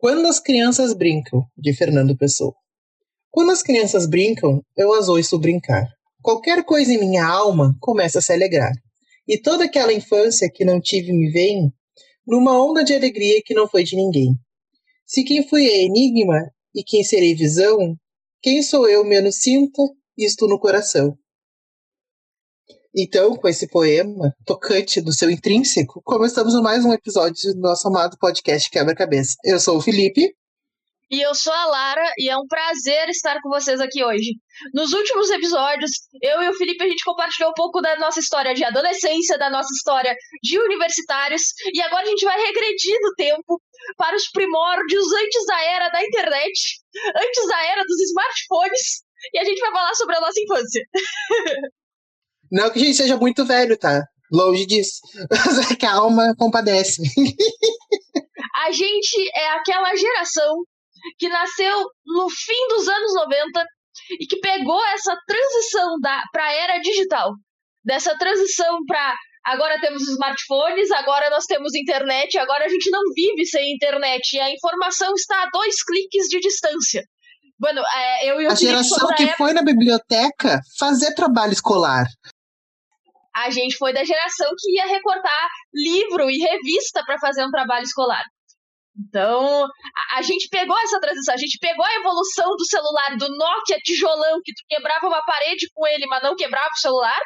Quando as crianças brincam, de Fernando Pessoa. Quando as crianças brincam, eu as ouço brincar. Qualquer coisa em minha alma começa a se alegrar. E toda aquela infância que não tive me vem numa onda de alegria que não foi de ninguém. Se quem fui é enigma e quem serei visão, quem sou eu menos sinta isto no coração. Então, com esse poema tocante do seu intrínseco, começamos mais um episódio do nosso amado podcast Quebra-Cabeça. Eu sou o Felipe. E eu sou a Lara, e é um prazer estar com vocês aqui hoje. Nos últimos episódios, eu e o Felipe a gente compartilhou um pouco da nossa história de adolescência, da nossa história de universitários, e agora a gente vai regredir no tempo para os primórdios antes da era da internet, antes da era dos smartphones, e a gente vai falar sobre a nossa infância. Não que a gente seja muito velho, tá? Longe disso. Mas que a alma compadece. a gente é aquela geração que nasceu no fim dos anos 90 e que pegou essa transição para a era digital. Dessa transição para agora temos smartphones, agora nós temos internet, agora a gente não vive sem internet e a informação está a dois cliques de distância. Bueno, é, eu e o a geração que época... foi na biblioteca fazer trabalho escolar a gente foi da geração que ia recortar livro e revista para fazer um trabalho escolar. Então, a, a, gente pegou essa transição, a gente pegou a evolução do celular, do Nokia tijolão, que tu quebrava uma parede com ele, mas não quebrava o celular,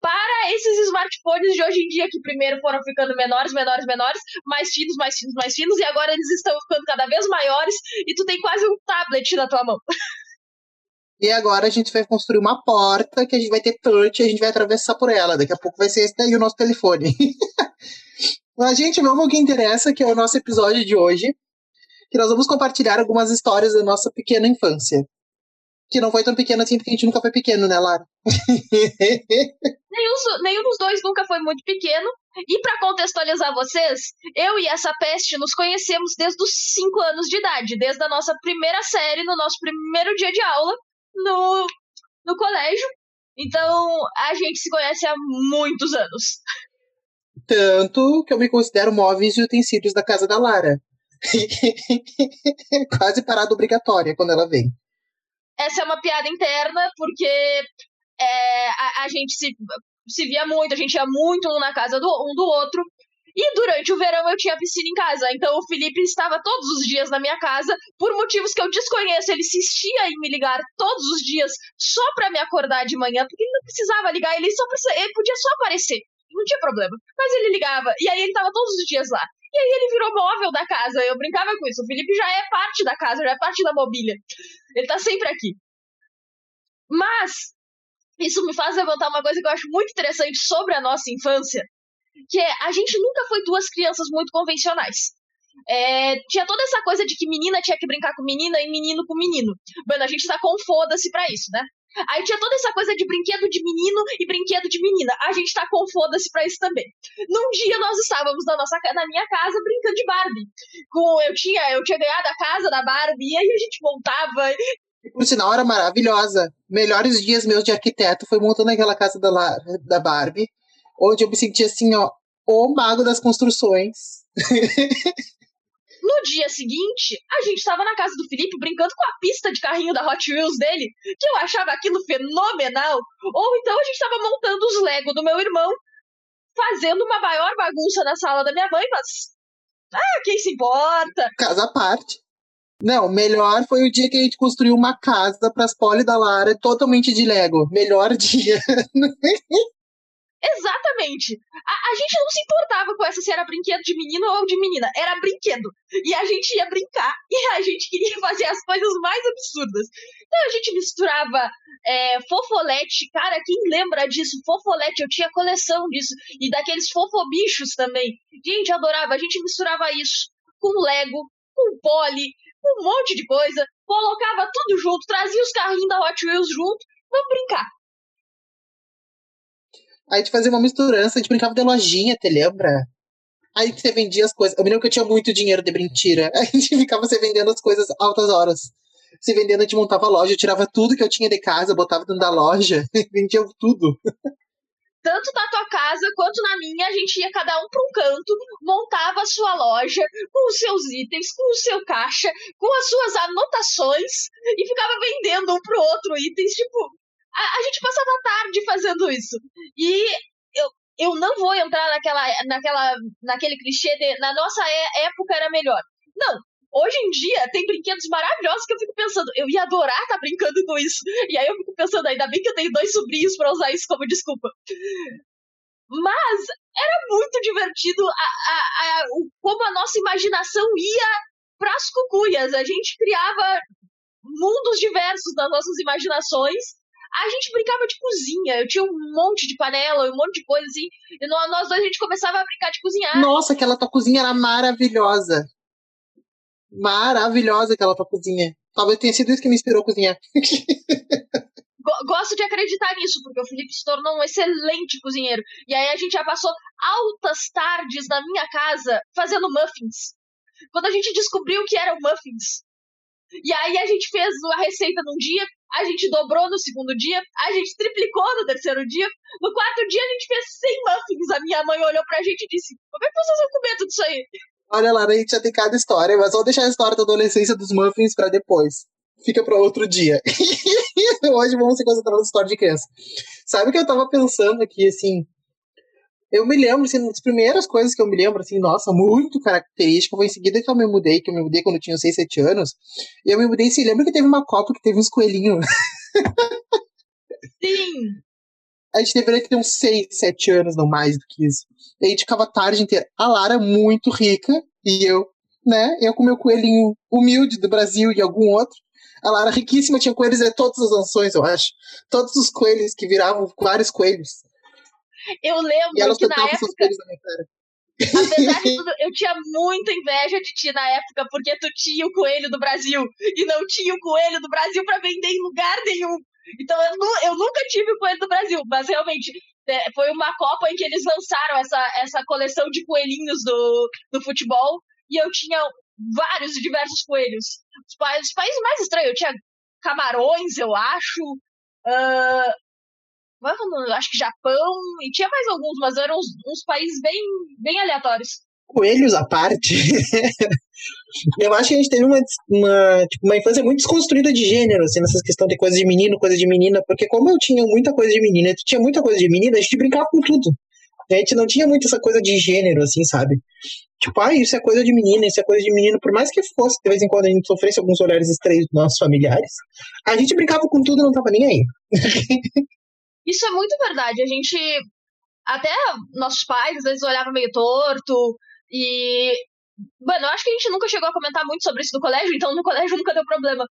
para esses smartphones de hoje em dia, que primeiro foram ficando menores, menores, menores, mais finos, mais finos, mais finos, e agora eles estão ficando cada vez maiores, e tu tem quase um tablet na tua mão. E agora a gente vai construir uma porta que a gente vai ter touch e a gente vai atravessar por ela. Daqui a pouco vai ser esse daí o nosso telefone. Mas, gente, vamos ao que interessa, que é o nosso episódio de hoje. Que nós vamos compartilhar algumas histórias da nossa pequena infância. Que não foi tão pequena assim, porque a gente nunca foi pequeno, né, Lara? nenhum, nenhum dos dois nunca foi muito pequeno. E para contextualizar vocês, eu e essa peste nos conhecemos desde os 5 anos de idade, desde a nossa primeira série, no nosso primeiro dia de aula, no, no colégio. Então, a gente se conhece há muitos anos. Tanto que eu me considero móveis e utensílios da casa da Lara. Quase parada obrigatória quando ela vem. Essa é uma piada interna, porque é, a, a, gente se, se via muito, a gente ia muito um na casa do, um do outro. E durante o verão eu tinha piscina em casa, então o Felipe estava todos os dias na minha casa, por motivos que eu desconheço. Ele insistia em me ligar todos os dias só para me acordar de manhã, porque ele não precisava ligar, ele só precisava, ele podia só aparecer, não tinha problema. Mas ele ligava, e aí ele estava todos os dias lá. E aí ele virou móvel da casa, eu brincava com isso. O Felipe já é parte da casa, já é parte da mobília. Ele tá sempre aqui. Mas isso me faz levantar uma coisa que eu acho muito interessante sobre a nossa infância, que a gente nunca foi duas crianças muito convencionais. É, tinha toda essa coisa de que menina tinha que brincar com menina e menino com menino. Bueno, a gente tá com foda-se pra isso, né? Aí tinha toda essa coisa de brinquedo de menino e brinquedo de menina. A gente tá com foda-se pra isso também. Num dia nós estávamos na, nossa, na minha casa brincando de Barbie. Com, eu, tinha, eu tinha ganhado a casa da Barbie e aí a gente montava. Por sinal, era maravilhosa. Melhores dias meus de arquiteto foi montando aquela casa da, da Barbie onde eu me senti assim, ó, o mago das construções. No dia seguinte, a gente estava na casa do Felipe brincando com a pista de carrinho da Hot Wheels dele, que eu achava aquilo fenomenal. Ou então a gente estava montando os Lego do meu irmão, fazendo uma maior bagunça na sala da minha mãe, mas. Ah, quem se importa? Casa à parte. Não, melhor foi o dia que a gente construiu uma casa para as poli da Lara totalmente de Lego. Melhor dia. Exatamente. A, a, gente não se importava com essa se era brinquedo de menino ou de menina. Era brinquedo. E a gente ia brincar e a gente queria fazer as coisas mais absurdas. Então a gente misturava é, fofolete. Cara, quem lembra disso? Fofolete, eu tinha coleção disso. E daqueles fofobichos também. Gente, adorava. A gente misturava isso com Lego, com poli, com um monte de coisa. Colocava tudo junto, trazia os carrinhos da Hot Wheels junto. Vamos brincar. Aí a gente fazia uma misturança, a gente brincava de lojinha, te lembra? Aí você vendia as coisas. Eu me lembro que eu tinha muito dinheiro de mentira. A gente ficava se vendendo as coisas altas horas. Se vendendo, a gente montava a loja, eu tirava tudo que eu tinha de casa, botava dentro da loja, vendia tudo. tanto na tua casa quanto na minha, a gente ia cada um para um canto, montava a sua loja com os seus itens, com o seu caixa, com as suas anotações e ficava vendendo um pro outro itens, tipo, a, a gente passava a tarde fazendo isso. E eu, eu não vou entrar naquela, naquela, naquele clichê de na nossa é, época era melhor. Não, Hoje em dia, tem brinquedos maravilhosos que eu fico pensando, eu ia adorar estar tá brincando com isso. E aí eu fico pensando, ainda bem que eu tenho dois sobrinhos para usar isso como desculpa. Mas era muito divertido a, a, a, como a nossa imaginação ia pras cucuias. A gente criava mundos diversos nas nossas imaginações. A gente brincava de cozinha. Eu tinha um monte de panela, um monte de coisa assim. E nós dois a gente começava a brincar de cozinhar. Nossa, aquela tua cozinha era maravilhosa maravilhosa aquela tua cozinha. Talvez tenha sido isso que me inspirou a cozinhar. Gosto de acreditar nisso, porque o Felipe se tornou um excelente cozinheiro. E aí a gente já passou altas tardes na minha casa fazendo muffins. Quando a gente descobriu que eram muffins. E aí a gente fez a receita num dia, a gente dobrou no segundo dia, a gente triplicou no terceiro dia, no quarto dia a gente fez 100 muffins. A minha mãe olhou pra gente e disse: Como é que vocês vão comer tudo isso aí? Olha lá, a gente já tem cada história, mas vou deixar a história da adolescência dos muffins para depois. Fica para outro dia. Hoje vamos se concentrar na história de criança. Sabe o que eu tava pensando aqui, assim? Eu me lembro, assim, uma das primeiras coisas que eu me lembro, assim, nossa, muito característica, foi em seguida que eu me mudei, que eu me mudei quando eu tinha 6, 7 anos. E eu me mudei, assim, lembra que teve uma Copa que teve uns coelhinhos? Sim! A gente deveria ter uns 6, 7 anos, não mais do que isso. E a gente ficava a tarde inteira. A Lara, muito rica, e eu, né? Eu com meu coelhinho humilde do Brasil e algum outro. A Lara, riquíssima, tinha coelhos de todas as nações, eu acho. Todos os coelhos que viravam vários coelhos. Eu lembro que na época... Apesar de tudo, eu tinha muita inveja de ti na época, porque tu tinha o coelho do Brasil e não tinha o coelho do Brasil para vender em lugar nenhum. Então eu, eu nunca tive o coelho do Brasil, mas realmente é, foi uma Copa em que eles lançaram essa, essa coleção de coelhinhos do, do futebol e eu tinha vários e diversos coelhos. Os países mais estranhos, eu tinha camarões, eu acho. Uh, acho que Japão, e tinha mais alguns, mas eram uns, uns países bem, bem aleatórios. Coelhos à parte. eu acho que a gente teve uma, uma, tipo, uma infância muito desconstruída de gênero, assim, nessas questões de coisa de menino, coisa de menina, porque como eu tinha muita coisa de menina e tu tinha muita coisa de menina, a gente brincava com tudo. A gente não tinha muito essa coisa de gênero, assim, sabe? Tipo, ah, isso é coisa de menina, isso é coisa de menino. Por mais que fosse, de vez em quando a gente sofresse alguns olhares estranhos dos nossos familiares, a gente brincava com tudo e não tava nem aí. isso é muito verdade. A gente. Até nossos pais às vezes olhavam meio torto. E Mano, eu acho que a gente nunca chegou a comentar muito sobre isso no colégio, então no colégio nunca deu problema.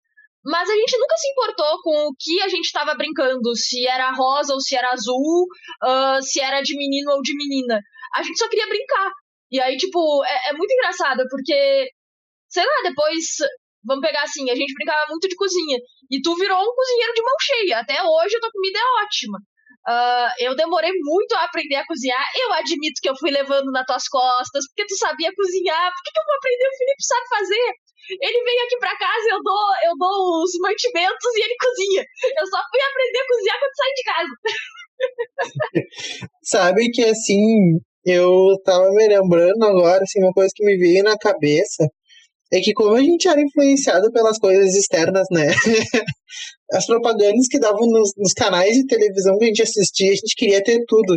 Mas a gente nunca se importou com o que a gente estava brincando, se era rosa ou se era azul, uh, se era de menino ou de menina. A gente só queria brincar. E aí, tipo, é, é muito engraçado, porque, sei lá, depois, vamos pegar assim, a gente brincava muito de cozinha. E tu virou um cozinheiro de mão cheia. Até hoje a tua comida é ótima. Uh, eu demorei muito a aprender a cozinhar. Eu admito que eu fui levando nas tuas costas, porque tu sabia cozinhar. Por que, que eu vou aprender? O Felipe sabe fazer. Ele vem aqui pra casa, eu dou, eu dou os mantimentos e ele cozinha. Eu só fui aprender a cozinhar quando saí de casa. sabe que assim, eu tava me lembrando agora, assim, uma coisa que me veio na cabeça é que como a gente era influenciado pelas coisas externas, né? As propagandas que davam nos, nos, canais de televisão que a gente assistia, a gente queria ter tudo.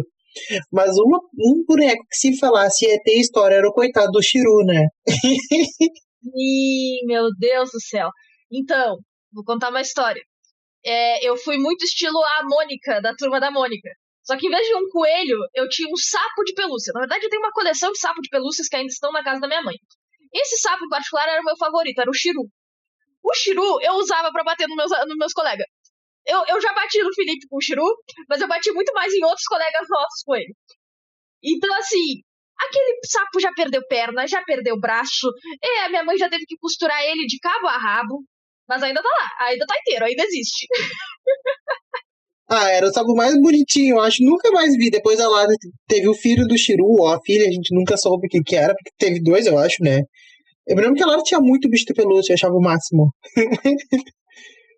Mas uma, um boneco que se falasse ia ter história era o coitado do Chiru, né? Ih, meu Deus do céu. Então, vou contar uma história. É, eu fui muito estilo a Mônica, da turma da Mônica. Só que em vez de um coelho, eu tinha um sapo de pelúcia. Na verdade, eu tenho uma coleção de sapo de pelúcias que ainda estão na casa da minha mãe. Esse sapo em particular era o meu favorito, era o Chiru. O Chiru eu usava para bater nos meus, nos meus colegas. Eu, eu já bati no Felipe com o Chiru, mas eu bati muito mais em outros colegas nossos com ele. Então, assim, aquele sapo já perdeu perna, já perdeu braço. E a minha mãe já teve que costurar ele de cabo a rabo. Mas ainda tá lá, ainda tá inteiro, ainda existe. Ah, era o sapo mais bonitinho, eu acho. Nunca mais vi. Depois a teve o filho do Chiru, ou a filha, a gente nunca soube o que, que era, porque teve dois, eu acho, né? Eu me lembro que a Lara tinha muito bicho de pelúcia, eu achava o máximo.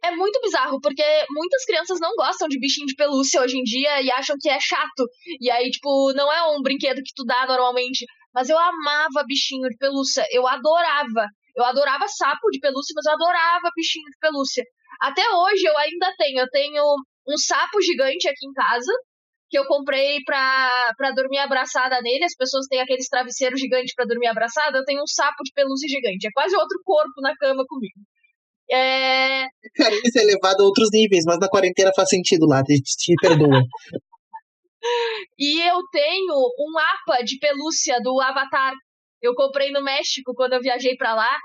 é muito bizarro, porque muitas crianças não gostam de bichinho de pelúcia hoje em dia e acham que é chato. E aí, tipo, não é um brinquedo que tu dá normalmente. Mas eu amava bichinho de pelúcia. Eu adorava. Eu adorava sapo de pelúcia, mas eu adorava bichinho de pelúcia. Até hoje eu ainda tenho. Eu tenho um sapo gigante aqui em casa, que eu comprei pra, pra dormir abraçada nele. As pessoas têm aqueles travesseiros gigantes para dormir abraçada. Eu tenho um sapo de pelúcia gigante. É quase outro corpo na cama comigo. É... Cara, isso é levado a outros níveis, mas na quarentena faz sentido lá, te, te perdoa. e eu tenho um APA de pelúcia do Avatar. Eu comprei no México quando eu viajei para lá.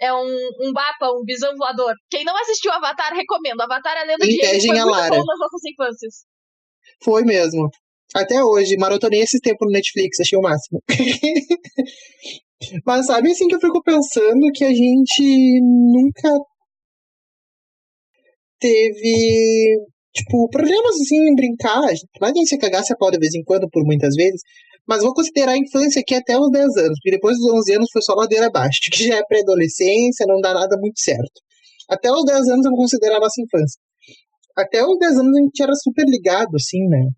É um, um BAPA, um bisão voador. Quem não assistiu Avatar, recomendo. Avatar é lenda de foi muito Lara. bom nas nossas infâncias. Foi mesmo. Até hoje, maratonei esse tempo no Netflix, achei o máximo. Mas sabe assim que eu fico pensando que a gente nunca teve, tipo, problemas assim em brincar. Lá a gente se cagasse a pau de vez em quando, por muitas vezes. Mas vou considerar a infância aqui até os 10 anos, porque depois dos 11 anos foi só ladeira abaixo, que já é pré-adolescência, não dá nada muito certo. Até os 10 anos eu vou considerar a nossa infância. Até os 10 anos a gente era super ligado, assim, né?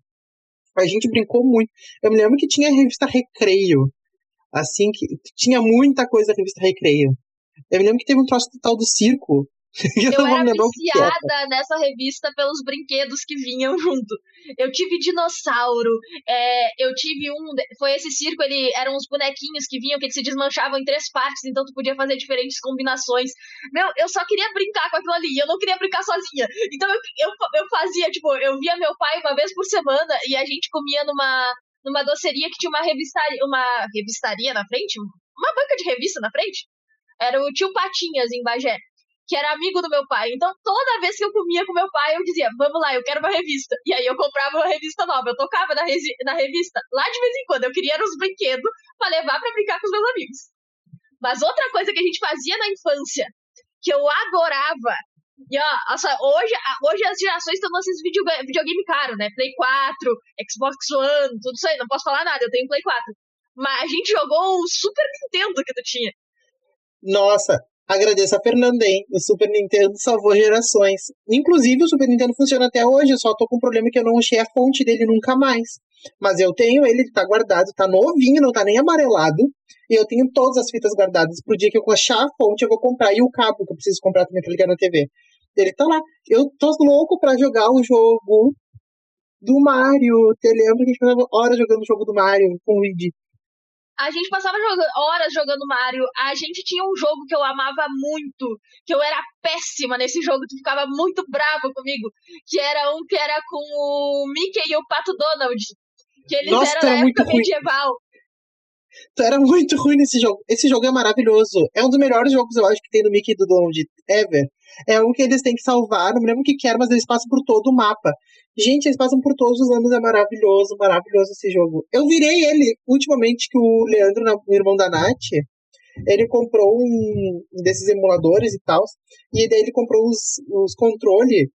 A gente brincou muito. Eu me lembro que tinha a revista Recreio, assim, que tinha muita coisa na revista Recreio. Eu me lembro que teve um troço total do circo. Eu, eu era viciada nessa revista pelos brinquedos que vinham junto. Eu tive dinossauro, é, eu tive um. Foi esse circo, ele eram uns bonequinhos que vinham, que eles se desmanchavam em três partes, então tu podia fazer diferentes combinações. Meu, eu só queria brincar com aquilo ali, eu não queria brincar sozinha. Então eu, eu, eu fazia, tipo, eu via meu pai uma vez por semana e a gente comia numa, numa doceria que tinha uma revistaria, uma revistaria na frente, uma banca de revista na frente. Era o tio Patinhas em Bagé, que era amigo do meu pai. Então, toda vez que eu comia com meu pai, eu dizia: Vamos lá, eu quero uma revista. E aí eu comprava uma revista nova. Eu tocava na, na revista lá de vez em quando. Eu queria uns brinquedos para levar para brincar com os meus amigos. Mas outra coisa que a gente fazia na infância, que eu adorava, e ó, nossa, hoje, hoje as gerações estão nesses videogame, videogame caro, né? Play 4, Xbox One, tudo isso aí. Não posso falar nada, eu tenho Play 4. Mas a gente jogou o Super Nintendo que tu tinha. Nossa, agradeço a Fernanda, hein? O Super Nintendo salvou gerações. Inclusive, o Super Nintendo funciona até hoje, só tô com um problema que eu não achei a fonte dele nunca mais. Mas eu tenho ele, tá guardado, tá novinho, não tá nem amarelado. E eu tenho todas as fitas guardadas. Pro dia que eu achar a fonte, eu vou comprar. E o cabo que eu preciso comprar também pra ligar na TV. Ele tá lá. Eu tô louco pra jogar o jogo do Mario. Você lembra que a gente passava horas jogando o jogo do Mario com o Luigi? A gente passava jogando, horas jogando Mario. A gente tinha um jogo que eu amava muito, que eu era péssima nesse jogo, tu ficava muito bravo comigo, que era um que era com o Mickey e o Pato Donald. Que eles Nossa, eram na época medieval. Tu era muito ruim nesse jogo. Esse jogo é maravilhoso. É um dos melhores jogos, eu acho, que tem do Mickey do Donald ever. É um que eles têm que salvar, não me lembro o que, era, mas eles passam por todo o mapa. Gente, eles passam por todos os anos, é maravilhoso, maravilhoso esse jogo. Eu virei ele ultimamente que o Leandro, o irmão da Nath, ele comprou um desses emuladores e tal, e daí ele comprou os, os controles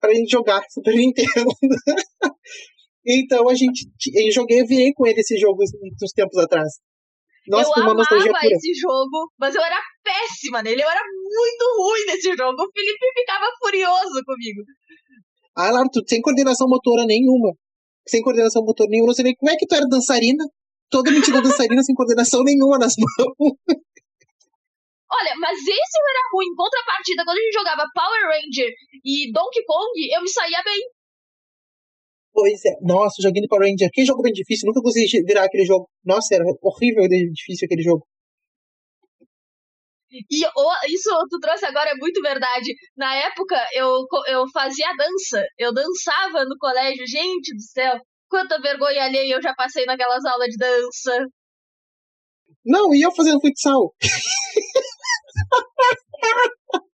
pra gente jogar Super Nintendo. Então a gente, eu joguei, eu virei com ele esse jogo uns tempos atrás. Nossa, eu amava esse jogo, mas eu era péssima nele. Eu era muito ruim nesse jogo. O Felipe ficava furioso comigo. Ah, lá, tu sem coordenação motora nenhuma. Sem coordenação motora nenhuma. Você vê como é que tu era dançarina? Toda mentira dançarina sem coordenação nenhuma nas mãos. Olha, mas esse eu era ruim. Em contrapartida, quando a gente jogava Power Ranger e Donkey Kong, eu me saía bem. Pois é. Nossa, de Power Ranger. Que jogo bem difícil. Nunca consegui virar aquele jogo. Nossa, era horrível de difícil aquele jogo. E oh, isso tu trouxe agora é muito verdade. Na época, eu, eu fazia dança. Eu dançava no colégio. Gente do céu, quanta vergonha alheia eu já passei naquelas aulas de dança. Não, e eu fazendo futsal.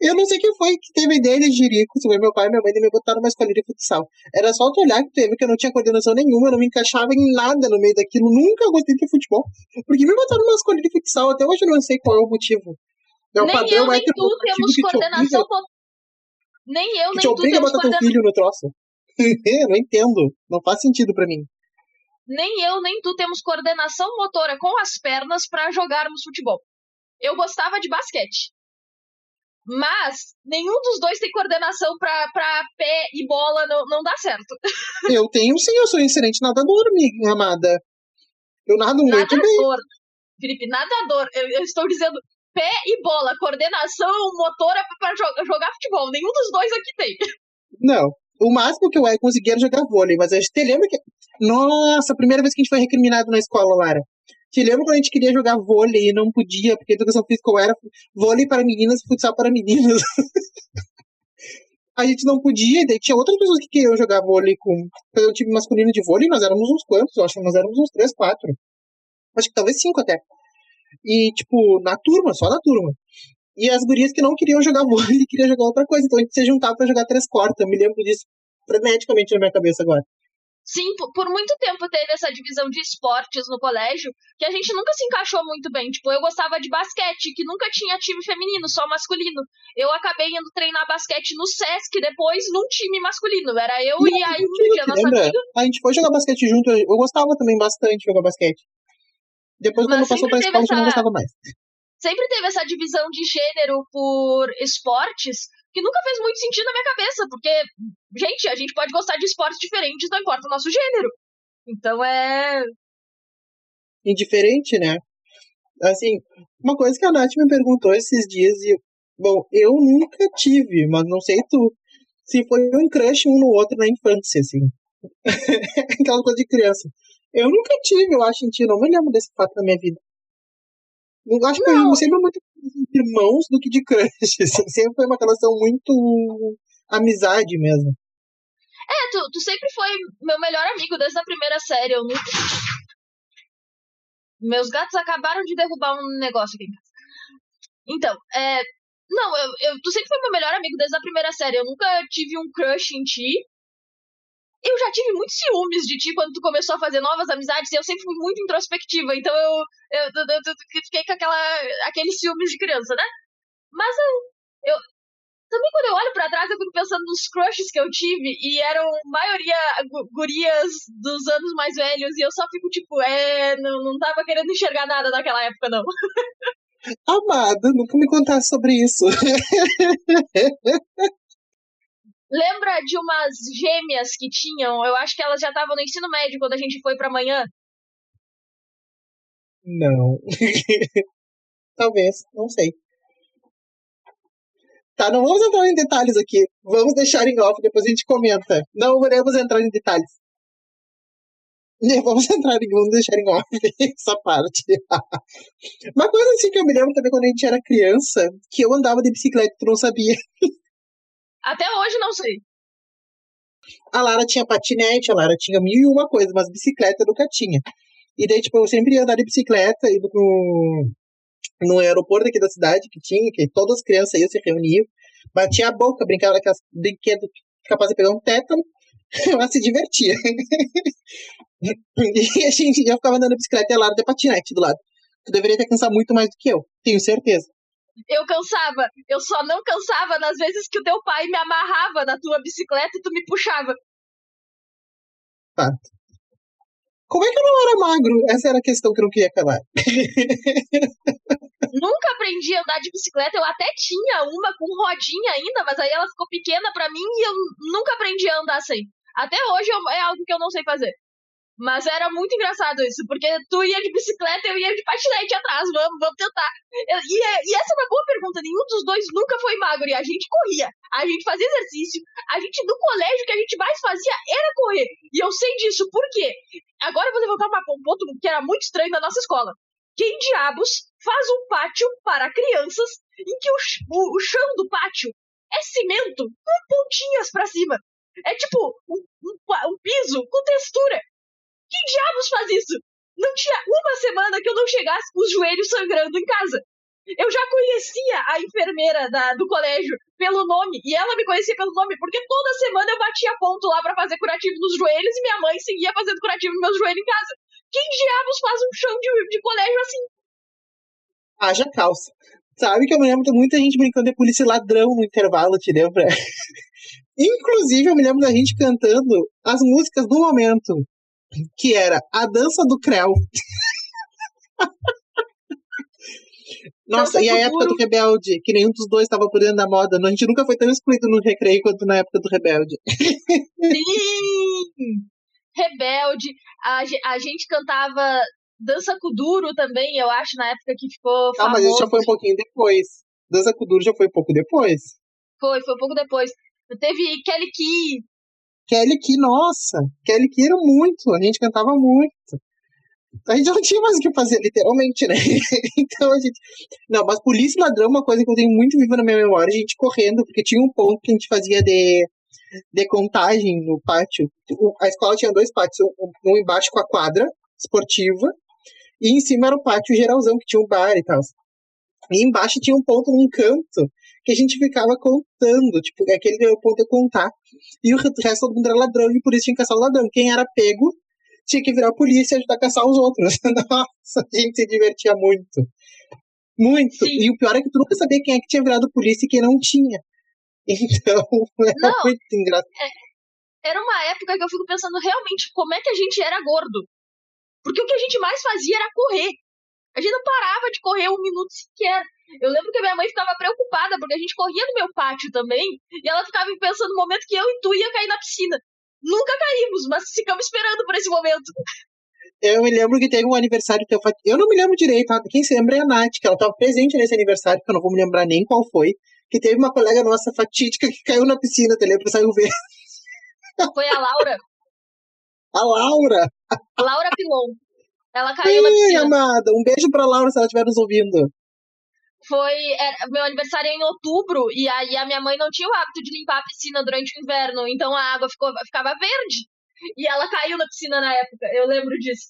Eu não sei quem foi que teve a ideia de Jerico, se foi meu pai e minha mãe, me botar numa escolinha de futsal. Era só tu olhar que teve, que eu não tinha coordenação nenhuma, eu não me encaixava em nada no meio daquilo, nunca gostei de futebol. Porque me botaram numa escolinha de futsal, até hoje eu não sei qual é o motivo. É nem padrão, eu, nem tu temos coordenação Nem eu, nem tu temos botar teu filho no troço. eu não entendo, não faz sentido para mim. Nem eu, nem tu temos coordenação motora com as pernas para jogarmos futebol. Eu gostava de basquete. Mas nenhum dos dois tem coordenação pra, pra pé e bola, não, não dá certo. Eu tenho sim, eu sou excelente nadador, minha amada. Eu nado muito nadador. bem. Felipe, nadador. Eu, eu, estou dizendo pé e bola, coordenação motora é para jogar, jogar futebol. Nenhum dos dois aqui tem. Não. O máximo que eu é conseguir era jogar vôlei, mas a gente te lembra que. Nossa, a primeira vez que a gente foi recriminado na escola, Lara. Te lembra quando a gente queria jogar vôlei e não podia, porque a educação física era vôlei para meninas e futsal para meninas. a gente não podia, e daí tinha outras pessoas que queriam jogar vôlei com. Fazer um time masculino de vôlei, nós éramos uns quantos? Eu acho que nós éramos uns três, quatro. Acho que talvez cinco até. E, tipo, na turma, só na turma. E as gurias que não queriam jogar vôlei queriam jogar outra coisa. Então a gente se juntava pra jogar três cortas. Eu me lembro disso freneticamente na minha cabeça agora. Sim, por muito tempo teve essa divisão de esportes no colégio que a gente nunca se encaixou muito bem. Tipo, eu gostava de basquete, que nunca tinha time feminino, só masculino. Eu acabei indo treinar basquete no Sesc depois num time masculino. Era eu Não, e a Ingrid, a nossa amiga. A gente foi jogar basquete junto, eu gostava também bastante de jogar basquete. Depois, Mas quando passou pra escola, essa... eu não gostava mais. Sempre teve essa divisão de gênero por esportes que nunca fez muito sentido na minha cabeça, porque, gente, a gente pode gostar de esportes diferentes, não importa o nosso gênero. Então é. Indiferente, né? Assim, uma coisa que a Nath me perguntou esses dias, e, bom, eu nunca tive, mas não sei tu, se foi um crush um no outro na infância, assim. Aquela coisa de criança. Eu nunca tive, eu acho, em ti, não me lembro desse fato na minha vida. Eu acho que eu sempre muito irmãos do que de crush. Assim. Sempre foi uma relação muito amizade mesmo. É, tu, tu sempre foi meu melhor amigo desde a primeira série. Eu nunca... Meus gatos acabaram de derrubar um negócio aqui em casa. Então, é. Não, eu, eu, tu sempre foi meu melhor amigo desde a primeira série. Eu nunca tive um crush em ti. Eu já tive muitos ciúmes de ti quando tu começou a fazer novas amizades e eu sempre fui muito introspectiva. Então eu, eu, eu, eu fiquei com aquela, aqueles ciúmes de criança, né? Mas eu, também quando eu olho para trás, eu fico pensando nos crushes que eu tive, e eram maioria gurias dos anos mais velhos, e eu só fico tipo, é, não, não tava querendo enxergar nada naquela época, não. Amada, nunca me contasse sobre isso. Lembra de umas gêmeas que tinham? Eu acho que elas já estavam no ensino médio quando a gente foi pra manhã. Não. Talvez, não sei. Tá, não vamos entrar em detalhes aqui. Vamos deixar em off, depois a gente comenta. Não vamos entrar em detalhes. Vamos entrar em vamos deixar em off essa parte. Uma coisa assim que eu me lembro também quando a gente era criança, que eu andava de bicicleta tu não sabia. Até hoje não sei. A Lara tinha patinete, a Lara tinha mil e uma coisa, mas bicicleta nunca tinha. E daí, tipo, eu sempre ia andar de bicicleta, indo no, no aeroporto aqui da cidade, que tinha, que todas as crianças iam se reuniam, batia a boca, brincava aquelas brinquedos capaz de pegar um tétano, ela se divertia. e a gente já ficava andando de bicicleta e a Lara de patinete do lado. Tu deveria ter cansado muito mais do que eu, tenho certeza. Eu cansava. Eu só não cansava nas vezes que o teu pai me amarrava na tua bicicleta e tu me puxava. Fato. Como é que eu não era magro? Essa era a questão que eu não queria acabar. Nunca aprendi a andar de bicicleta. Eu até tinha uma com rodinha ainda, mas aí ela ficou pequena para mim e eu nunca aprendi a andar assim. Até hoje é algo que eu não sei fazer. Mas era muito engraçado isso, porque tu ia de bicicleta e eu ia de patinete atrás. Vamos, vamos tentar. E, e, essa é uma boa pergunta. Nenhum dos dois nunca foi magro. E a gente corria, a gente fazia exercício. A gente, no colégio, que a gente mais fazia era correr. E eu sei disso, por quê? Agora eu vou levantar um ponto que era muito estranho da nossa escola. Quem diabos faz um pátio para crianças em que o, o, o chão do pátio é cimento com pontinhas para cima? É tipo um, um, um piso com textura. Que diabos faz isso? Não tinha uma semana que eu não chegasse com os joelhos sangrando em casa. Eu já conhecia a enfermeira da, do colégio pelo nome, e ela me conhecia pelo nome, porque toda semana eu batia ponto lá para fazer curativo nos joelhos e minha mãe seguia fazendo curativo nos meus joelhos em casa. Quem diabos faz um chão de, de colégio assim? Haja calça. Sabe que eu me lembro de muita gente brincando de polícia ladrão no intervalo, te lembra? Inclusive, eu me lembro da gente cantando as músicas do momento que era a dança do Creu. Nossa, Dança e a época do Rebelde, que nenhum dos dois estava por dentro da moda. A gente nunca foi tão excluído no recreio quanto na época do Rebelde. Sim! Rebelde. A, a gente cantava Dança Kuduro também, eu acho, na época que ficou Ah, famoso. mas isso já foi um pouquinho depois. Dança Kuduro já foi um pouco depois. Foi, foi um pouco depois. Teve Kelly Key. Kelly Key, nossa, Kelly Key era muito, a gente cantava muito. A gente não tinha mais o que fazer, literalmente, né? então a gente. Não, mas polícia ladrão é uma coisa que eu tenho muito viva na minha memória, a gente correndo, porque tinha um ponto que a gente fazia de, de contagem no pátio. A escola tinha dois pátios, um embaixo com a quadra esportiva, e em cima era o pátio geralzão, que tinha um bar e tal. E embaixo tinha um ponto num canto que a gente ficava contando, tipo, aquele ponto de contar. E o resto todo mundo era ladrão, e por isso tinha que caçar o ladrão. Quem era pego tinha que virar a polícia e ajudar a caçar os outros. Nossa, a gente se divertia muito. Muito. Sim. E o pior é que tu nunca sabia quem é que tinha virado polícia e quem não tinha. Então, era Não. muito engraçado. Era uma época que eu fico pensando realmente como é que a gente era gordo. Porque o que a gente mais fazia era correr. A gente não parava de correr um minuto sequer. Eu lembro que a minha mãe ficava preocupada, porque a gente corria no meu pátio também, e ela ficava pensando no momento que eu e tu ia cair na piscina. Nunca caímos, mas ficamos esperando por esse momento. Eu me lembro que teve um aniversário teu. Eu não me lembro direito, tá? quem se lembra é a Nath, que ela estava presente nesse aniversário, que eu não vou me lembrar nem qual foi. Que teve uma colega nossa fatídica que caiu na piscina, te lembra? Saiu ver. Foi a Laura, A Laura! Laura Pilon. Ela caiu na Ai, piscina. amada, um beijo pra Laura se ela estiver nos ouvindo. Foi. era- meu aniversário é em outubro, e aí a minha mãe não tinha o hábito de limpar a piscina durante o inverno, então a água ficou, ficava verde. E ela caiu na piscina na época, eu lembro disso.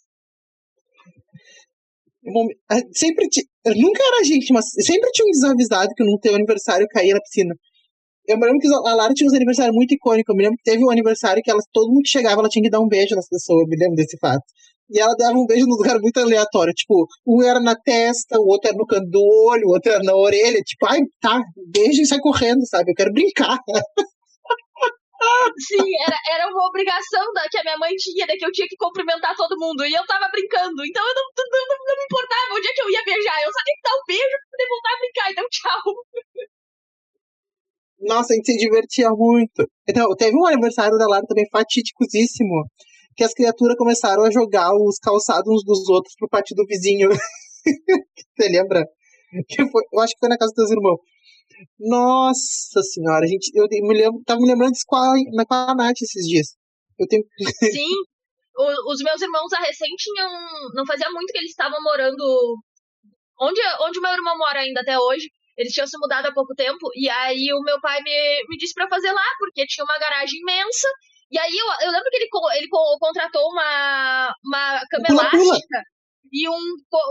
Sempre ti- Nunca era gente, mas sempre tinha um desavisado que no teu aniversário caía na piscina. Eu me lembro que a Lara tinha uns aniversários muito icônicos. Eu me lembro que teve um aniversário que ela, todo mundo que chegava, ela tinha que dar um beijo nas pessoas. Eu me lembro desse fato. E ela dava um beijo num lugar muito aleatório. Tipo, um era na testa, o outro era no canto do olho, o outro era na orelha. Tipo, ai, tá, beijo e sai correndo, sabe? Eu quero brincar. Sim, era, era uma obrigação da, que a minha mãe tinha, né, que eu tinha que cumprimentar todo mundo. E eu tava brincando, então eu não, não, não, não me importava onde é que eu ia beijar. Eu só tinha que dar um beijo pra poder voltar a brincar. Então, tchau. Nossa, a gente se divertia muito. Então, teve um aniversário da Lara também fatídicosíssimo, que as criaturas começaram a jogar os calçados uns dos outros pro pátio do vizinho. Você lembra? Que foi, eu acho que foi na casa dos irmãos. Nossa senhora, gente, eu me lembro, tava me lembrando disso com a, com a Nath esses dias. Eu tenho, Sim, o- os meus irmãos a recém tinham. Não fazia muito que eles estavam morando. Onde, onde meu irmão mora ainda até hoje. Eles tinham se mudado há pouco tempo. E aí o meu pai me, me disse pra fazer lá, porque tinha uma garagem imensa. E aí eu, eu lembro que ele, ele co- contratou uma, uma cama Pula-pula. elástica e um,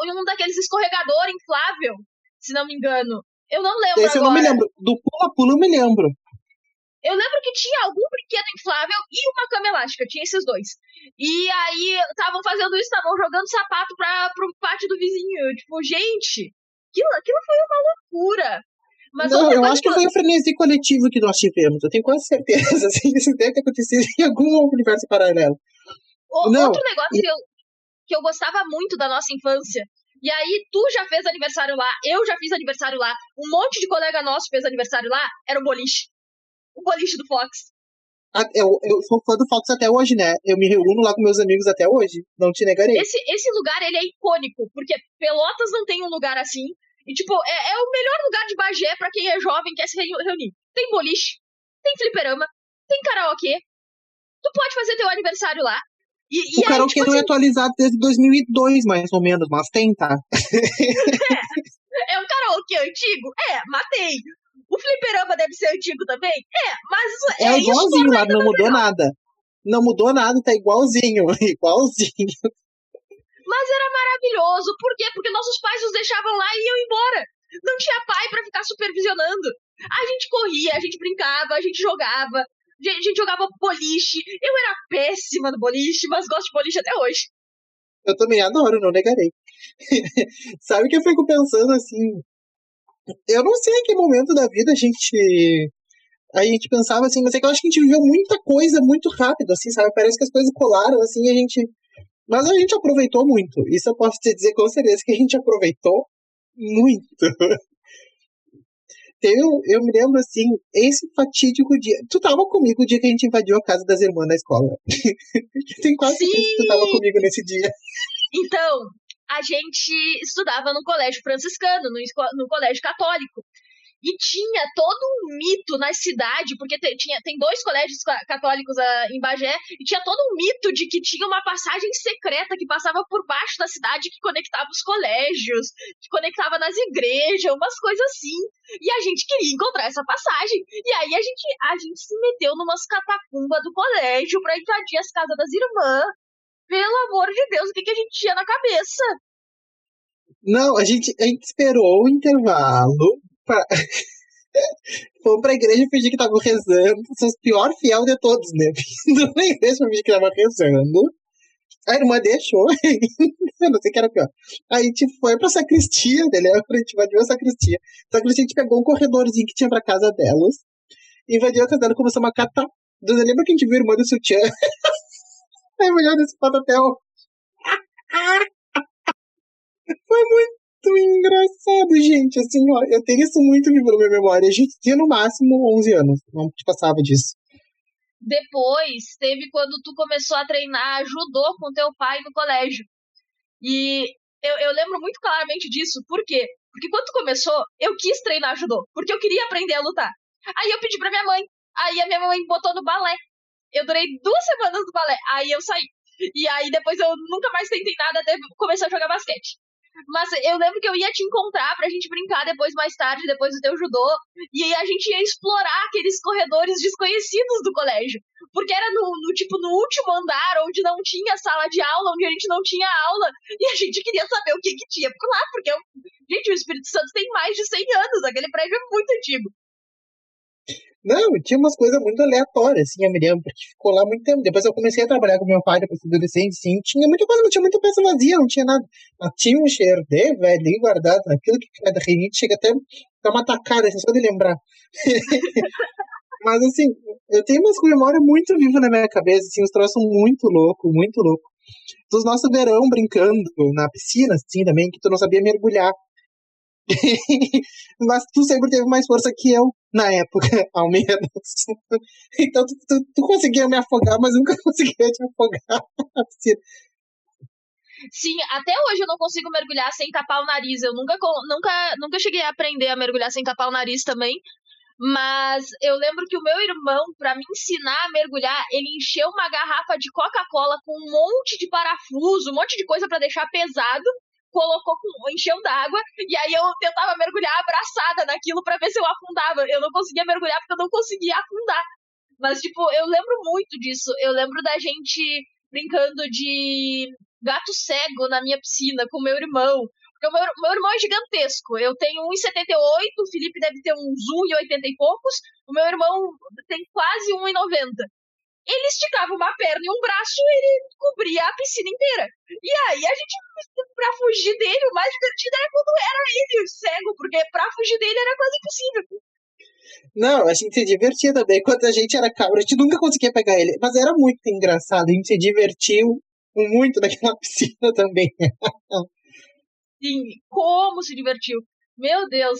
e um daqueles escorregador inflável, se não me engano. Eu não lembro esse eu agora. não me lembro. Do pula-pula eu me lembro. Eu lembro que tinha algum brinquedo inflável e uma cama elástica, tinha esses dois. E aí estavam fazendo isso, estavam jogando sapato pra, pro pátio do vizinho. Eu, tipo, gente, aquilo, aquilo foi uma loucura. Mas não, eu acho que foi o frenesi coletivo que nós tivemos. Eu tenho quase certeza. Assim, isso deve ter acontecido em algum universo paralelo. o- não, outro negócio que eu, que eu gostava muito da nossa infância. E aí, tu já fez aniversário lá, eu já fiz aniversário lá, um monte de colega nosso fez aniversário lá, era o boliche. O boliche do Fox. Eu, eu sou fã do Fox até hoje, né? Eu me reúno lá com meus amigos até hoje. Não te negarei. Esse, esse lugar, ele é icônico, porque Pelotas não tem um lugar assim. E, tipo, é, é o melhor lugar de Bagé pra quem é jovem e quer se reu- reunir. Tem boliche, tem fliperama, tem karaokê. Tu pode fazer teu aniversário lá. E, o karaokê tipo não é assim, atualizado desde 2002, mais ou menos, mas tem, tá? é um karaokê antigo? É, matei. O fliperama deve ser antigo também? É, mas É, é, igualzinho lá, não mudou legal. nada. Não mudou nada, tá igualzinho. Igualzinho. Mas era maravilhoso. Por quê? Porque nossos pais nos deixavam lá e iam embora. Não tinha pai pra ficar supervisionando. A gente corria, a gente brincava, a gente jogava. A gente, jogava boliche. Eu era péssima no boliche, mas gosto de boliche até hoje. Eu também adoro, não negarei. Sabe que eu fico pensando assim? Eu não sei em que momento da vida a gente. A gente pensava assim, mas é que eu acho que a gente viveu muita coisa muito rápido, assim, sabe? Parece que as coisas colaram, assim, e a gente. Mas a gente aproveitou muito. Isso eu posso te dizer com certeza que a gente aproveitou. Muito. Eu, eu me lembro, assim, esse fatídico dia. Tu tava comigo o dia que a gente invadiu a casa das irmãs na escola. Tem quase Sim. certeza que tu tava comigo nesse dia. Então, a gente estudava no colégio franciscano, no, no colégio católico. E tinha todo um mito na cidade, porque te- tinha, tem dois colégios ca- católicos ah, em Bagé, e tinha todo um mito de que tinha uma passagem secreta que passava por baixo da cidade que conectava os colégios, que conectava nas igrejas, umas coisas assim. E a gente queria encontrar essa passagem. E aí a gente, a gente se meteu numas catacumbas do colégio pra invadir as casas das irmãs. Pelo amor de Deus, o que, que a gente tinha na cabeça? Não, a gente, a gente esperou o intervalo. Pra... Fomos pra igreja fingir que tava rezando. Sou o pior fiel de todos, né? Indo na igreja pra fingir que tava rezando. A irmã deixou. Eu não sei que era pior. Aí a gente foi pra sacristia, né? Lembra? A gente invadiu a sacristia. Sacristia a gente pegou um corredorzinho que tinha pra casa delas. Invadiu a casa dela e começou a catar. Você lembra que a gente viu a irmã do sutiã? Ai, mulher desse foto. Foi muito engraçado, gente. Assim, ó, eu tenho isso muito vivo na minha memória. A gente tinha no máximo 11 anos. Não passava disso. Depois, teve quando tu começou a treinar judô com teu pai no colégio. E eu, eu lembro muito claramente disso. Por quê? Porque quando tu começou, eu quis treinar judô. Porque eu queria aprender a lutar. Aí eu pedi pra minha mãe. Aí a minha mãe botou no balé. Eu durei duas semanas no balé. Aí eu saí. E aí depois eu nunca mais tentei nada até começar a jogar basquete. Mas eu lembro que eu ia te encontrar pra gente brincar depois, mais tarde, depois do teu judô. E aí a gente ia explorar aqueles corredores desconhecidos do colégio. Porque era no, no, tipo no último andar, onde não tinha sala de aula, onde a gente não tinha aula. E a gente queria saber o que, que tinha por lá, porque, gente, o Espírito Santo tem mais de 100 anos, aquele prédio é muito antigo. Não, tinha umas coisas muito aleatórias, assim, eu me lembro, porque ficou lá muito tempo. Depois eu comecei a trabalhar com meu pai, depois de adolescente, sim. Tinha muita coisa, não tinha muita peça vazia, não tinha nada. Mas tinha um cheiro de velho guardado, aquilo que cai da rinite, chega até dar uma tacada, assim, só de lembrar. Mas, assim, eu tenho umas memórias muito vivas na minha cabeça, assim, uns troços muito louco, muito louco. Dos nossos verão brincando na piscina, assim, também, que tu não sabia mergulhar. Mas tu sempre teve mais força que eu, na época, ao menos. Então tu, tu, tu conseguia me afogar, mas nunca conseguia te afogar. Sim, até hoje eu não consigo mergulhar sem tapar o nariz. Eu nunca, nunca, nunca cheguei a aprender a mergulhar sem tapar o nariz também. Mas eu lembro que o meu irmão, pra me ensinar a mergulhar, ele encheu uma garrafa de Coca-Cola com um monte de parafuso, um monte de coisa pra deixar pesado, colocou com, encheu d'água, e aí eu tentava mergulhar abraçada naquilo pra ver se eu afundava. Eu não conseguia mergulhar porque eu não conseguia afundar. Mas, tipo, eu lembro muito disso. Eu lembro da gente brincando de gato cego na minha piscina com meu irmão. Porque o meu, meu irmão é gigantesco. Eu tenho 1,78, o Felipe deve ter uns 1,80 e poucos. O meu irmão tem quase 1,90. Ele esticava uma perna e um braço e ele cobria a piscina inteira. E aí a gente, pra fugir dele, o mais divertido era quando era ele cego, porque pra fugir dele era quase impossível. Não, a gente se divertia também. Quando a gente era cabra, a gente nunca conseguia pegar ele. Mas era muito engraçado. A gente se divertiu muito naquela piscina também. Sim, como se divertiu. Meu Deus.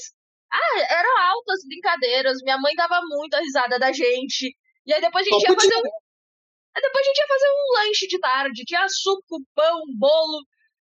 Ah, eram altas brincadeiras. Minha mãe dava muita risada da gente. E aí depois a gente Só ia fazer um. Aí depois a gente ia fazer um lanche de tarde. Tinha suco, pão, bolo.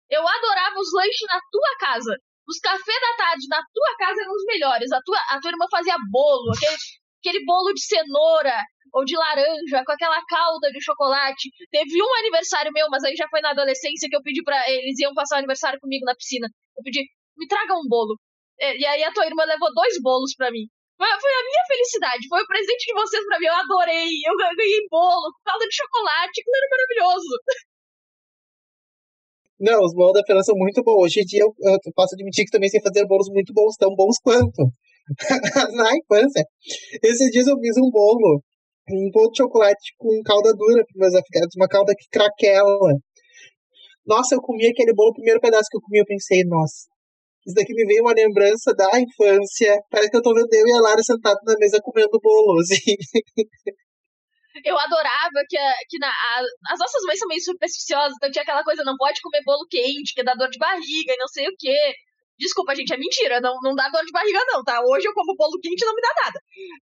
Eu adorava os lanches na tua casa. Os cafés da tarde na tua casa eram os melhores. A tua, a tua irmã fazia bolo, aquele, aquele bolo de cenoura ou de laranja, com aquela calda de chocolate. Teve um aniversário meu, mas aí já foi na adolescência que eu pedi pra. Eles iam passar o aniversário comigo na piscina. Eu pedi, me traga um bolo. É, E aí a tua irmã levou dois bolos pra mim. Foi, a minha felicidade, foi o presente de vocês pra mim. Eu adorei. Eu ganhei bolo, calda de chocolate, aquilo era maravilhoso. Não, os bolos da Fernanda são muito bons. Hoje em dia eu, eu posso admitir que também sei fazer bolos muito bons, tão bons quanto. Na infância. Esses dias eu fiz um bolo, um bolo de chocolate com calda dura para meus afilhados, uma calda que craquela. Nossa, eu comi aquele bolo, o primeiro pedaço que eu comi, eu pensei, nossa, isso daqui me veio uma lembrança da infância. Parece que eu tô vendo eu e a Lara sentados na mesa comendo bolo, assim. Eu adorava que, a- que na, a- as nossas mães são meio supersticiosas, então tinha aquela coisa, não pode comer bolo quente, que dá dor de barriga e não sei o quê. Desculpa, gente, é mentira. Não, não dá dor de barriga, não, tá? Hoje eu como bolo quente e não me dá nada.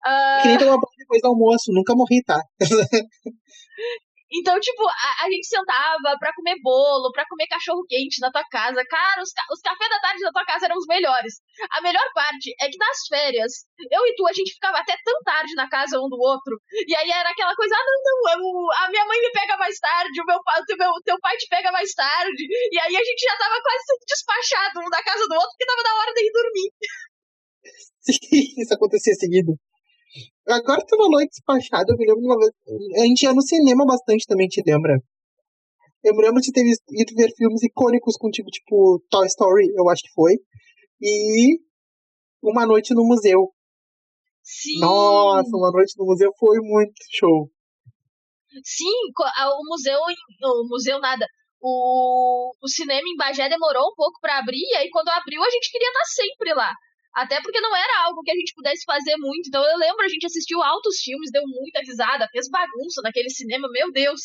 Uh... Queria tomar banho depois do almoço, nunca morri, tá? Então, tipo, a, a, gente sentava pra comer bolo, pra comer cachorro quente na tua casa. Cara, os, os cafés da tarde da tua casa eram os melhores. A melhor parte é que nas férias, eu e tu, a gente ficava até tão tarde na casa um do outro. E aí era aquela coisa, ah, não, não, a minha mãe me pega mais tarde, o meu, o meu, teu pai te pega mais tarde. E aí a gente já tava quase despachado um da casa do outro, porque tava na hora de ir dormir. Sim, isso acontecia seguido. Agora tu falou em despachado, eu me lembro de uma vez. A gente ia no cinema bastante também, te lembra? Eu me lembro de ter visto, ido ver filmes icônicos contigo, tipo Toy Story, eu acho que foi. E Uma Noite no Museu. Sim! Nossa, Uma Noite no Museu foi muito show. Sim, o museu, o museu nada. O, o cinema em Bagé demorou um pouco para abrir, e aí quando abriu a gente queria estar sempre lá. Até porque não era algo que a gente pudesse fazer muito. Então eu lembro, a gente assistiu altos filmes, deu muita risada, fez bagunça naquele cinema, meu Deus.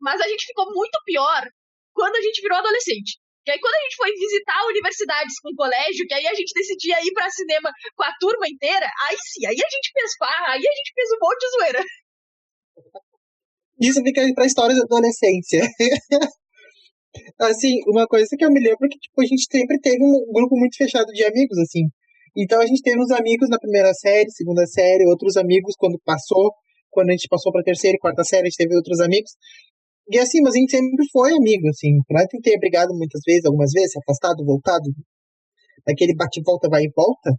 Mas a gente ficou muito pior quando a gente virou adolescente. E aí, quando a gente foi visitar universidades com colégio, que aí a gente decidia ir pra cinema com a turma inteira, aí sim, aí a gente fez farra, aí a gente fez um monte de zoeira. Isso fica pra história da adolescência. assim, uma coisa que eu me lembro é que, tipo, a gente sempre teve um grupo muito fechado de amigos, assim. Então a gente teve uns amigos na primeira série, segunda série, outros amigos quando passou, quando a gente passou para terceira e quarta série, a gente teve outros amigos. E assim, mas a gente sempre foi amigo, assim. Que ter brigado muitas vezes, algumas vezes, afastado, voltado, aquele bate-volta, vai e volta,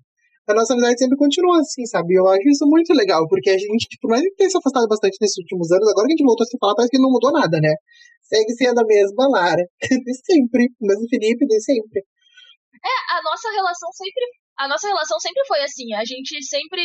a nossa amizade sempre continua assim, sabe? Eu acho isso muito legal, porque a gente, tipo, nós tem se afastado bastante nesses últimos anos, agora que a gente voltou a se falar, parece que não mudou nada, né? Segue sendo a mesma Lara, de sempre, o mesmo Felipe de sempre. É, a nossa relação sempre a nossa relação sempre foi assim. A gente sempre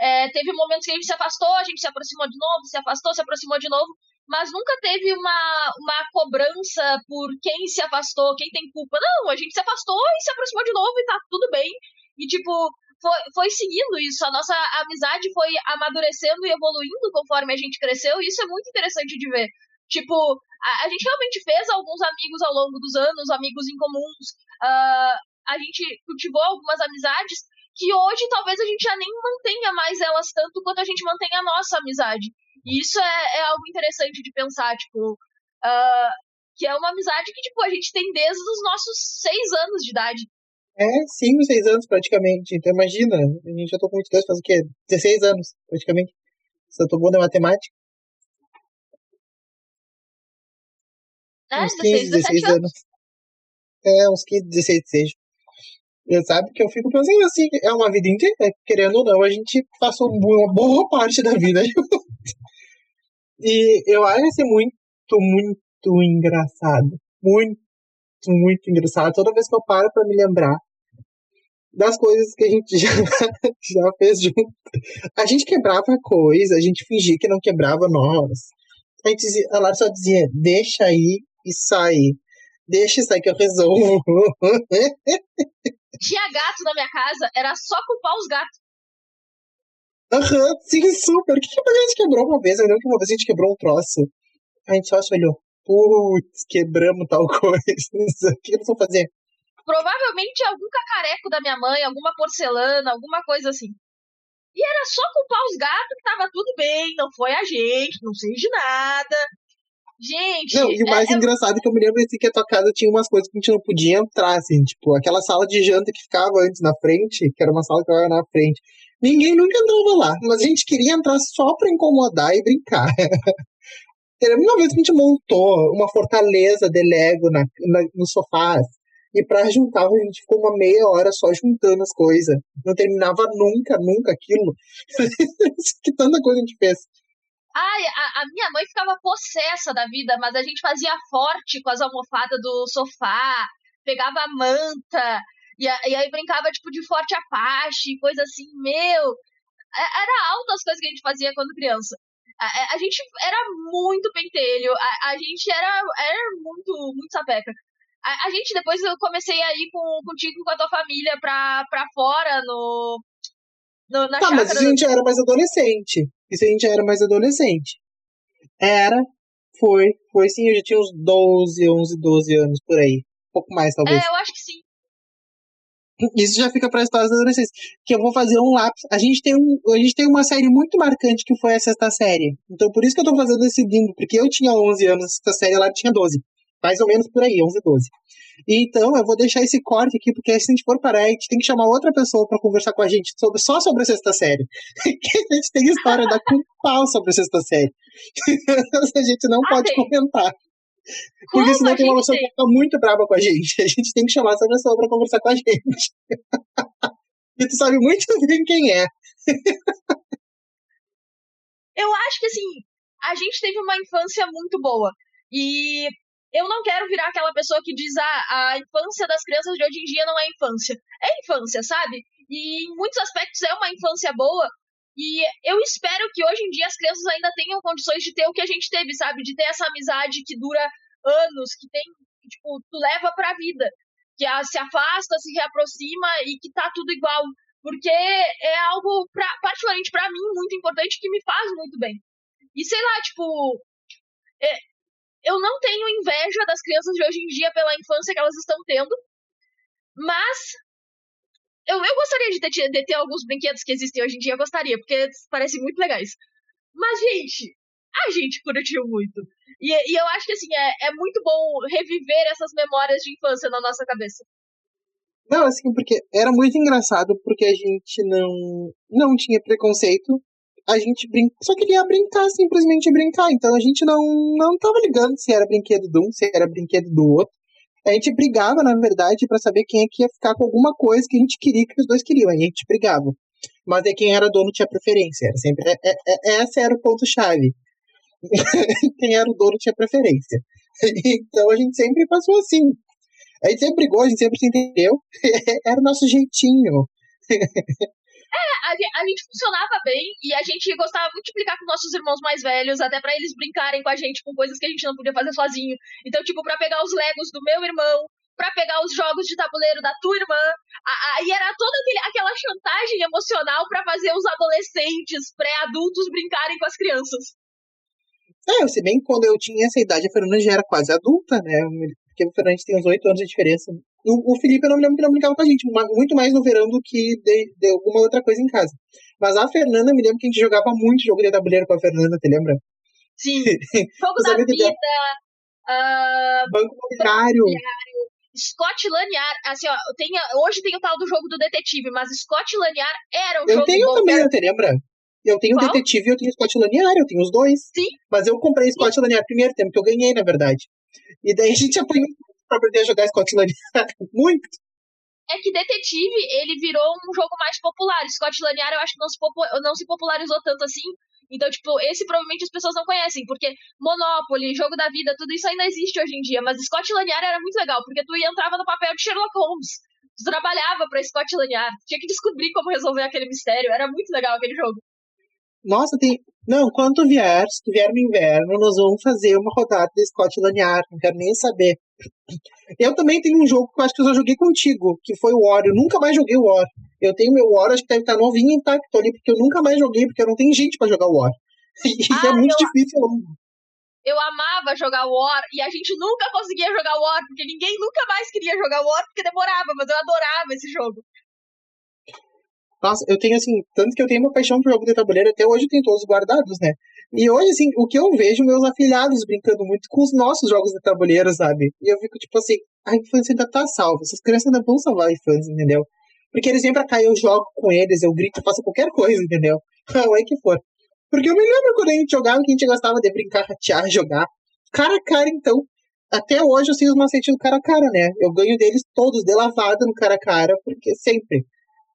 é, teve momentos que a gente se afastou, a gente se aproximou de novo, se afastou, se aproximou de novo, mas nunca teve uma, uma cobrança por quem se afastou, quem tem culpa. Não, a gente se afastou e se aproximou de novo e tá tudo bem. E, tipo, foi, foi seguindo isso. A nossa amizade foi amadurecendo e evoluindo conforme a gente cresceu, e isso é muito interessante de ver. Tipo, a, a gente realmente fez alguns amigos ao longo dos anos, amigos em comuns. Uh, a gente cultivou algumas amizades que hoje talvez a gente já nem mantenha mais elas tanto quanto a gente mantém a nossa amizade. E isso é, é algo interessante de pensar, tipo, uh, que é uma amizade que, tipo, a gente tem desde os nossos seis anos de idade. É, cinco, seis anos praticamente. Então imagina, a gente já tô com 22, faz o quê? 16 anos, praticamente. Se eu tô bom na matemática. É, uns 15, 16 anos. anos. É, uns 15, 16, 16 sabe? Que eu fico pensando assim, é uma vida inteira, querendo ou não, a gente passou uma boa parte da vida junto. E eu acho ser muito, muito engraçado. Muito, muito engraçado. Toda vez que eu paro pra me lembrar das coisas que a gente já, já fez junto. A gente quebrava coisa, a gente fingia que não quebrava nós. A gente dizia, a Lara só dizia, deixa aí e sai. Deixa isso aí que eu resolvo. Tinha gato na minha casa, era só culpar os gatos. Aham, uhum, sim, super. O que, que a gente quebrou uma vez? Eu lembro que uma vez a gente quebrou um troço. A gente só se olhou. Putz, quebramos tal coisa. O que eles vão fazer? Provavelmente algum cacareco da minha mãe, alguma porcelana, alguma coisa assim. E era só culpar os gatos que tava tudo bem, não foi a gente, não sei de nada. Gente. Não, e o mais é, é engraçado é que eu me lembro assim, que a tua casa tinha umas coisas que a gente não podia entrar, assim, tipo, aquela sala de janta que ficava antes na frente, que era uma sala que ficava na frente. Ninguém nunca entrava lá, mas a gente queria entrar só pra incomodar e brincar. uma vez que a gente montou uma fortaleza de Lego na, na, no sofá, e pra juntar, a gente ficou uma meia hora só juntando as coisas. Não terminava nunca, nunca aquilo. que tanta coisa a gente fez. Ai, a, a, minha mãe ficava possessa da vida, mas a gente fazia forte com as almofadas do sofá, pegava a manta, e, e aí brincava, tipo, de forte apache, coisa assim, meu. É, era alto as coisas que a gente fazia quando criança. A, a gente era muito pentelho, a, a gente era, era muito, muito sapeca. A, gente, depois eu comecei a ir com, contigo com a tua família pra, pra fora, no, no na tá, mas a gente era mais adolescente. Isso a gente já era mais adolescente. Era, foi, foi sim, eu já tinha uns 12, 11, 12 anos por aí. Um pouco mais, talvez. É, eu acho que sim. Isso já fica para histórias da adolescência. Que eu vou fazer um lápis. A gente, tem um, a gente tem uma série muito marcante que foi a sexta série. Então por isso que eu tô fazendo esse limbo. Porque eu tinha 11 anos, a sexta série ela tinha 12. Mais ou menos por aí, 11, 12. Então eu vou deixar esse corte aqui, porque se a gente for parar, a gente tem que chamar outra pessoa para conversar com a gente sobre, só sobre a sexta série. que a gente tem história da culpal sobre a sexta série. a gente não ah, pode tem. comentar. Porque Como senão tem uma pessoa que fica muito brava com a gente. A gente tem que chamar essa pessoa pra conversar com a gente. e tu sabe muito bem quem é. eu acho que assim, a gente teve uma infância muito boa. E eu não quero virar aquela pessoa que diz ah, a infância das crianças de hoje em dia não é infância. É infância, sabe? E em muitos aspectos é uma infância boa. E eu espero que hoje em dia as crianças ainda tenham condições de ter o que a gente teve, sabe? De ter essa amizade que dura anos, que tem, tipo, tu leva pra vida. Que a, se afasta, se reaproxima e que tá tudo igual. Porque é algo, pra, particularmente para mim, muito importante que me faz muito bem. E sei lá, tipo. Eu não tenho inveja das crianças de hoje em dia pela infância que elas estão tendo. Mas eu, eu gostaria de ter, de ter alguns brinquedos que existem hoje em dia, gostaria, porque parecem muito legais. Mas, gente, a gente curtiu muito. E, e eu acho que, assim, é, é muito bom reviver essas memórias de infância na nossa cabeça. Não, assim, porque era muito engraçado, porque a gente não, não tinha preconceito. A gente brin... só queria brincar, simplesmente brincar. Então a gente não, não tava ligando se era brinquedo de um, se era brinquedo do outro. A gente brigava, na verdade, para saber quem é que ia ficar com alguma coisa que a gente queria que os dois queriam. A gente brigava. Mas aí quem era dono tinha preferência. Era sempre, é, é, é esse era o ponto-chave. quem era o dono tinha preferência. Então a gente sempre passou assim. A gente sempre brigou, a gente sempre se entendeu. era o nosso jeitinho. É, a, a, gente funcionava bem e a gente gostava muito de brincar com nossos irmãos mais velhos, até para eles brincarem com a gente com coisas que a gente não podia fazer sozinho. Então, tipo, para pegar os Legos do meu irmão, para pegar os jogos de tabuleiro da tua irmã. Aí era toda aquele, aquela chantagem emocional para fazer os adolescentes, pré-adultos brincarem com as crianças. É, se bem que quando eu tinha essa idade, a Fernanda já era quase adulta, né? Porque o Fernanda tem uns 8 anos de diferença. O, o Felipe eu não me lembro que não brincava com a gente, muito mais no verão do que de, de, alguma outra coisa em casa. Mas a Fernanda, me lembro que a gente jogava muito jogo de tabuleiro com a Fernanda, te lembra? Sim. Jogo da vida. Uh, Banco Imobiliário. Scott Laniar, assim, ó, tem, hoje tem o tal do jogo do detetive, mas Scott Laniar era um eu jogo tenho bom, também, eu te lembra? Eu tenho Qual? detetive e eu tenho Scott Laniar, eu tenho os dois. Sim. Mas eu comprei Scott Sim. Laniar primeiro tempo, que eu ganhei, na verdade. E daí a gente apanhou pra aprender a jogar Scott Lanier. Muito. É que Detetive, ele virou um jogo mais popular. Scott Lanier, eu acho que não se, não se popularizou tanto assim. Então, tipo, esse provavelmente as pessoas não conhecem, porque Monopoly, Jogo da Vida, tudo isso ainda existe hoje em dia. Mas Scott Lanier era muito legal, porque tu entrava no papel de Sherlock Holmes. Tu trabalhava pra Scott Lanier. Tinha que descobrir como resolver aquele mistério. Era muito legal aquele jogo. Nossa, tem. Não, quando vier, se tu vier no inverno, nós vamos fazer uma rodada de Scott Lanier. Não quero nem saber. Eu também tenho um jogo que eu acho que eu só joguei contigo, que foi o War. Eu nunca mais joguei o War. Eu tenho meu War, acho que deve estar novinho intacto ali, porque eu nunca mais joguei, porque não tem gente para jogar o War. E é ah, é muito eu, difícil. Eu amava jogar War e a gente nunca conseguia jogar War, porque ninguém nunca mais queria jogar War, porque demorava, mas eu adorava esse jogo. Nossa, eu tenho assim, tanto que eu tenho uma paixão por jogo de tabuleiro, até hoje eu tenho todos guardados, né? E hoje, assim, o que eu vejo meus afilhados brincando muito com os nossos jogos de tabuleiro, sabe? E eu fico tipo assim, a infância ainda tá salva, essas crianças ainda vão salvar a infância, entendeu? Porque eles vêm pra cá, eu jogo com eles, eu grito, faço qualquer coisa, entendeu? Não é que for. Porque eu me lembro quando a gente jogava que a gente gostava de brincar, ratear, jogar. Cara a cara, então. Até hoje eu sei os macetes do cara a cara, né? Eu ganho deles todos de lavada no cara a cara, porque sempre.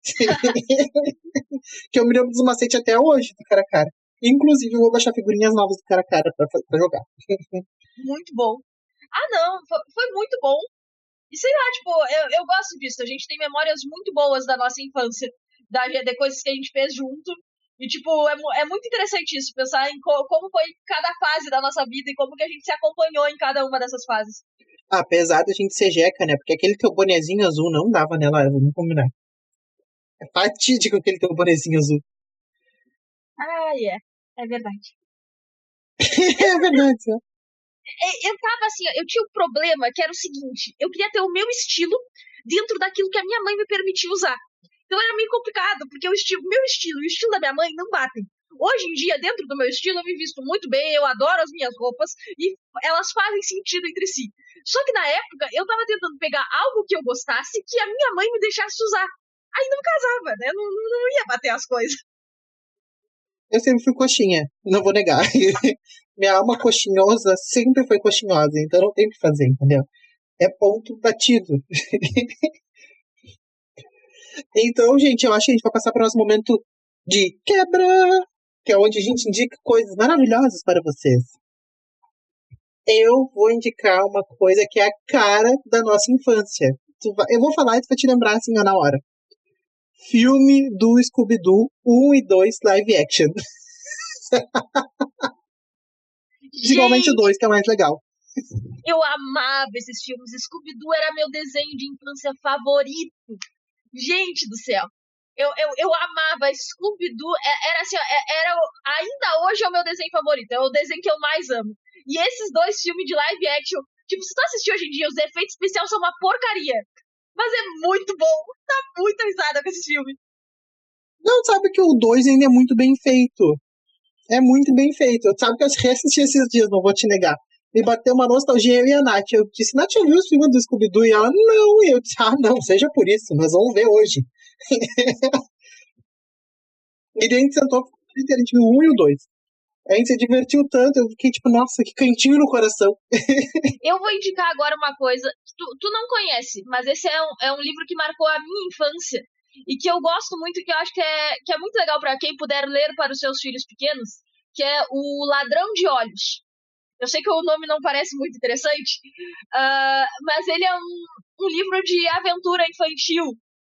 que eu me lembro dos macetes até hoje do cara a cara. Inclusive, eu vou baixar figurinhas novas do cara a cara pra, pra jogar. muito bom. Ah, não, foi, foi, muito bom. E sei lá, tipo, eu, eu gosto disso. A gente tem memórias muito boas da nossa infância, da, de coisas que a gente fez junto. E, tipo, é, é muito interessante isso, pensar em co, como foi cada fase da nossa vida e como que a gente se acompanhou em cada uma dessas fases. Apesar da gente ser jeca, né? Porque aquele teu bonezinho azul não dava nela, vamos combinar. É fatídico aquele teu bonezinho azul. Ah, é. É verdade. é verdade. É, eu tava assim, eu tinha um problema que era o seguinte: eu queria ter o meu estilo, dentro daquilo que a minha mãe me permitia usar. Então era meio complicado, porque o estilo, meu estilo e o estilo da minha mãe não batem. Hoje em dia, dentro do meu estilo, eu me visto muito bem, eu adoro as minhas roupas e elas fazem sentido entre si. Só que na época, eu tava tentando pegar algo que eu gostasse que a minha mãe me deixasse usar. Aí não casava, né? Não, não, não ia bater as coisas. Eu sempre fui coxinha, não vou negar. Minha alma coxinhosa sempre foi coxinhosa, então não tem o que fazer, entendeu? É ponto batido. então, gente, eu acho que a gente vai passar para o nosso momento de quebra, que é onde a gente indica coisas maravilhosas para vocês. Eu vou indicar uma coisa que é a cara da nossa infância. Eu vou falar e tu vai te lembrar assim na hora filme do Scooby-Doo 1 e 2 live action. Principalmente o 2, que é mais legal. Eu amava esses filmes. Scooby-Doo era meu desenho de infância favorito. Gente do céu. Eu, eu, eu amava Scooby-Doo. É, era assim, é, era, ainda hoje é o meu desenho favorito. É o desenho que eu mais amo. E esses dois filmes de live action, tipo, se tu assistir hoje em dia, os efeitos especiais são uma porcaria. Mas é muito bom. Tá muito risada com esse filme. Não, sabe que o 2 ainda é muito bem feito. É muito bem feito. Sabe que eu reassisti esses dias, não vou te negar. Me bateu uma nostalgia eu e a Nath. Eu disse, Nath, eu vi os filmes do Scooby-Doo? E ela, não. E eu disse, ah, não, seja por isso, nós vamos ver hoje. e daí a gente sentou, a gente viu o 1 e o 2. A gente se divertiu tanto, eu fiquei tipo, nossa, que cantinho no coração. eu vou indicar agora uma coisa que tu, tu não conhece, mas esse é um, é um livro que marcou a minha infância e que eu gosto muito que eu acho que é, que é muito legal para quem puder ler para os seus filhos pequenos, que é O Ladrão de Olhos. Eu sei que o nome não parece muito interessante, uh, mas ele é um, um livro de aventura infantil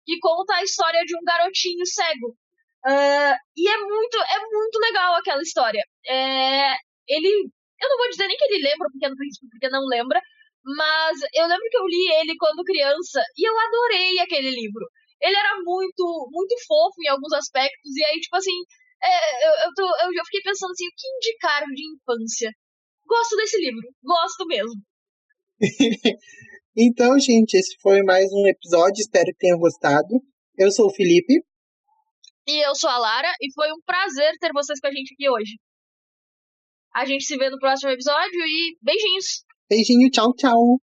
que conta a história de um garotinho cego Uh, e é muito, é muito legal aquela história. É, ele, eu não vou dizer nem que ele lembra o Pequeno Príncipe, porque não lembra, mas eu lembro que eu li ele quando criança e eu adorei aquele livro. Ele era muito, muito fofo em alguns aspectos, e aí, tipo assim, é, eu, eu, tô, eu já fiquei pensando assim, o que indicar de infância? Gosto desse livro, gosto mesmo. então, gente, esse foi mais um episódio, espero que tenham gostado. Eu sou o Felipe. E eu sou a Lara e foi um prazer ter vocês com a gente aqui hoje. A gente se vê no próximo episódio e beijinhos. Beijinho, tchau, tchau.